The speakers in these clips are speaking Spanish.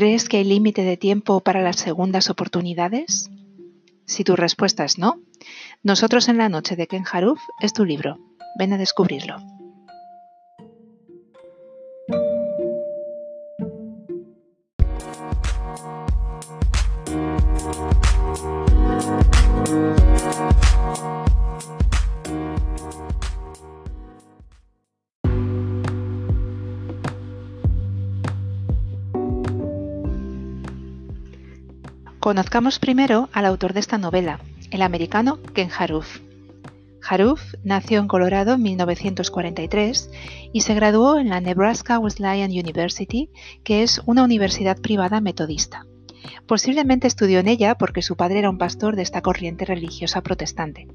¿Crees que hay límite de tiempo para las segundas oportunidades? Si tu respuesta es no, Nosotros en la noche de Ken Haruf es tu libro. Ven a descubrirlo. Conozcamos primero al autor de esta novela, el americano Ken Haruf. Haruf nació en Colorado en 1943 y se graduó en la Nebraska Wesleyan University, que es una universidad privada metodista. Posiblemente estudió en ella porque su padre era un pastor de esta corriente religiosa protestante.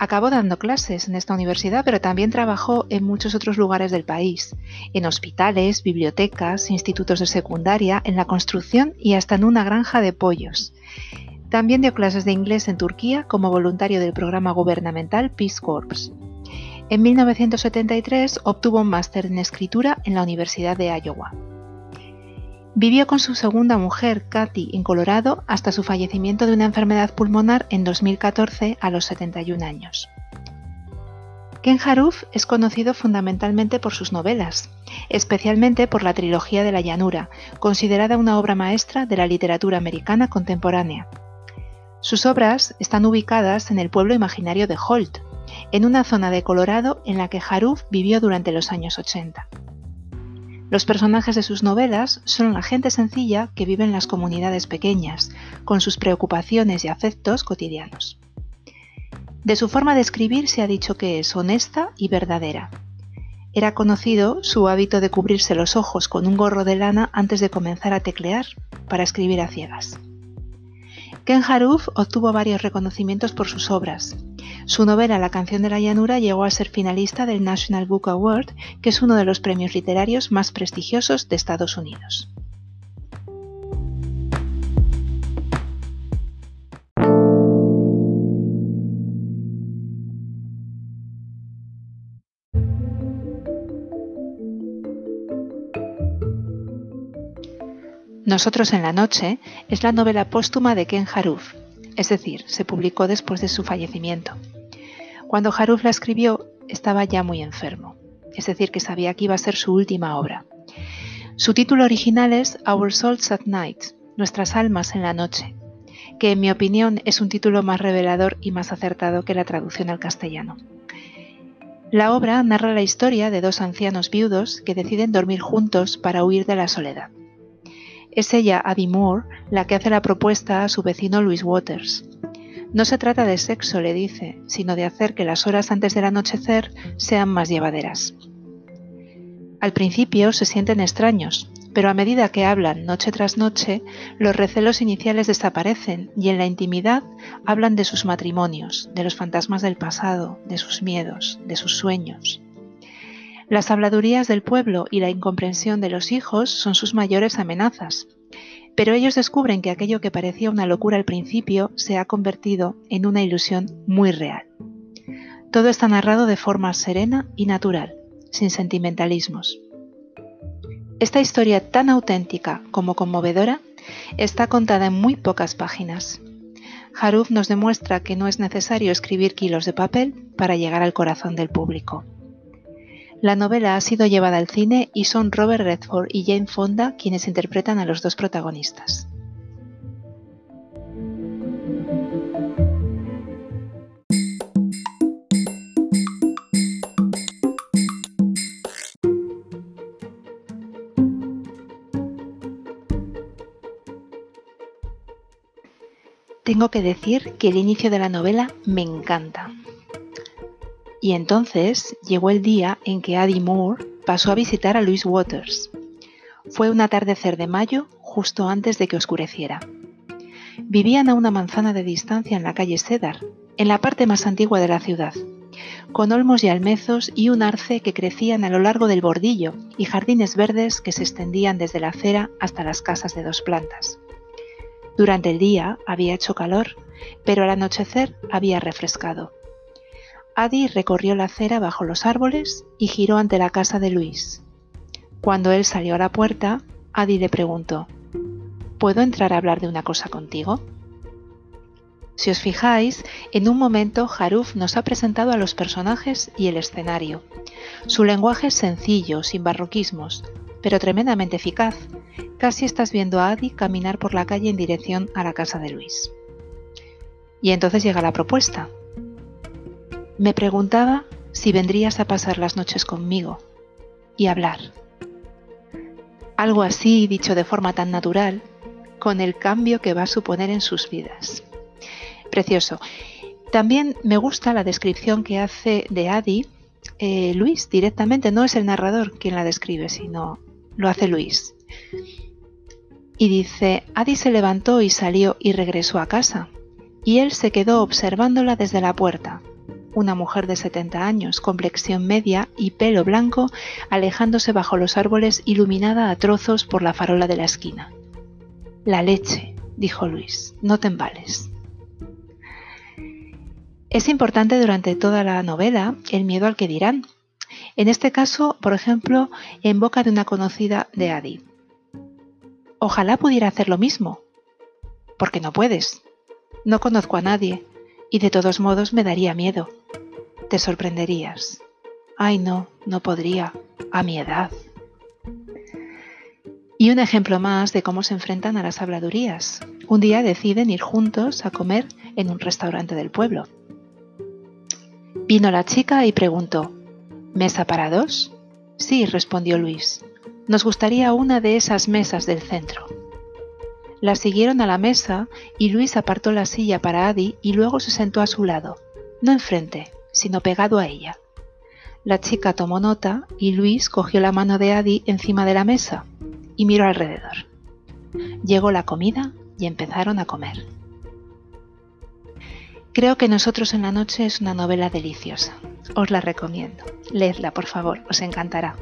Acabó dando clases en esta universidad, pero también trabajó en muchos otros lugares del país, en hospitales, bibliotecas, institutos de secundaria, en la construcción y hasta en una granja de pollos. También dio clases de inglés en Turquía como voluntario del programa gubernamental Peace Corps. En 1973 obtuvo un máster en escritura en la Universidad de Iowa. Vivió con su segunda mujer, Kathy, en Colorado hasta su fallecimiento de una enfermedad pulmonar en 2014 a los 71 años. Ken Haruf es conocido fundamentalmente por sus novelas, especialmente por la trilogía de la llanura, considerada una obra maestra de la literatura americana contemporánea. Sus obras están ubicadas en el pueblo imaginario de Holt, en una zona de Colorado en la que Haruf vivió durante los años 80. Los personajes de sus novelas son la gente sencilla que vive en las comunidades pequeñas, con sus preocupaciones y afectos cotidianos. De su forma de escribir se ha dicho que es honesta y verdadera. Era conocido su hábito de cubrirse los ojos con un gorro de lana antes de comenzar a teclear para escribir a ciegas. Ken Haruf obtuvo varios reconocimientos por sus obras. Su novela La canción de la llanura llegó a ser finalista del National Book Award, que es uno de los premios literarios más prestigiosos de Estados Unidos. Nosotros en la noche es la novela póstuma de Ken Haruf, es decir, se publicó después de su fallecimiento. Cuando Haruf la escribió estaba ya muy enfermo, es decir, que sabía que iba a ser su última obra. Su título original es Our Souls at Night, Nuestras almas en la noche, que en mi opinión es un título más revelador y más acertado que la traducción al castellano. La obra narra la historia de dos ancianos viudos que deciden dormir juntos para huir de la soledad. Es ella, Abby Moore, la que hace la propuesta a su vecino Louis Waters. No se trata de sexo, le dice, sino de hacer que las horas antes del anochecer sean más llevaderas. Al principio se sienten extraños, pero a medida que hablan noche tras noche, los recelos iniciales desaparecen y en la intimidad hablan de sus matrimonios, de los fantasmas del pasado, de sus miedos, de sus sueños. Las habladurías del pueblo y la incomprensión de los hijos son sus mayores amenazas, pero ellos descubren que aquello que parecía una locura al principio se ha convertido en una ilusión muy real. Todo está narrado de forma serena y natural, sin sentimentalismos. Esta historia tan auténtica como conmovedora está contada en muy pocas páginas. Haruf nos demuestra que no es necesario escribir kilos de papel para llegar al corazón del público. La novela ha sido llevada al cine y son Robert Redford y Jane Fonda quienes interpretan a los dos protagonistas. Tengo que decir que el inicio de la novela me encanta. Y entonces llegó el día en que Addie Moore pasó a visitar a Louis Waters. Fue un atardecer de mayo justo antes de que oscureciera. Vivían a una manzana de distancia en la calle Cedar, en la parte más antigua de la ciudad, con olmos y almezos y un arce que crecían a lo largo del bordillo y jardines verdes que se extendían desde la acera hasta las casas de dos plantas. Durante el día había hecho calor, pero al anochecer había refrescado. Adi recorrió la acera bajo los árboles y giró ante la casa de Luis. Cuando él salió a la puerta, Adi le preguntó, ¿puedo entrar a hablar de una cosa contigo? Si os fijáis, en un momento Haruf nos ha presentado a los personajes y el escenario. Su lenguaje es sencillo, sin barroquismos, pero tremendamente eficaz. Casi estás viendo a Adi caminar por la calle en dirección a la casa de Luis. Y entonces llega la propuesta. Me preguntaba si vendrías a pasar las noches conmigo y hablar. Algo así, dicho de forma tan natural, con el cambio que va a suponer en sus vidas. Precioso. También me gusta la descripción que hace de Adi eh, Luis directamente, no es el narrador quien la describe, sino lo hace Luis. Y dice, Adi se levantó y salió y regresó a casa, y él se quedó observándola desde la puerta, una mujer de 70 años, complexión media y pelo blanco, alejándose bajo los árboles iluminada a trozos por la farola de la esquina. La leche, dijo Luis, no te embales. Es importante durante toda la novela el miedo al que dirán. En este caso, por ejemplo, en boca de una conocida de Adi. Ojalá pudiera hacer lo mismo. Porque no puedes. No conozco a nadie y de todos modos me daría miedo. Te sorprenderías. Ay, no, no podría, a mi edad. Y un ejemplo más de cómo se enfrentan a las habladurías. Un día deciden ir juntos a comer en un restaurante del pueblo. Vino la chica y preguntó, ¿Mesa para dos? Sí, respondió Luis. Nos gustaría una de esas mesas del centro. La siguieron a la mesa y Luis apartó la silla para Adi y luego se sentó a su lado, no enfrente, sino pegado a ella. La chica tomó nota y Luis cogió la mano de Adi encima de la mesa y miró alrededor. Llegó la comida y empezaron a comer. Creo que Nosotros en la Noche es una novela deliciosa. Os la recomiendo. Leedla, por favor, os encantará.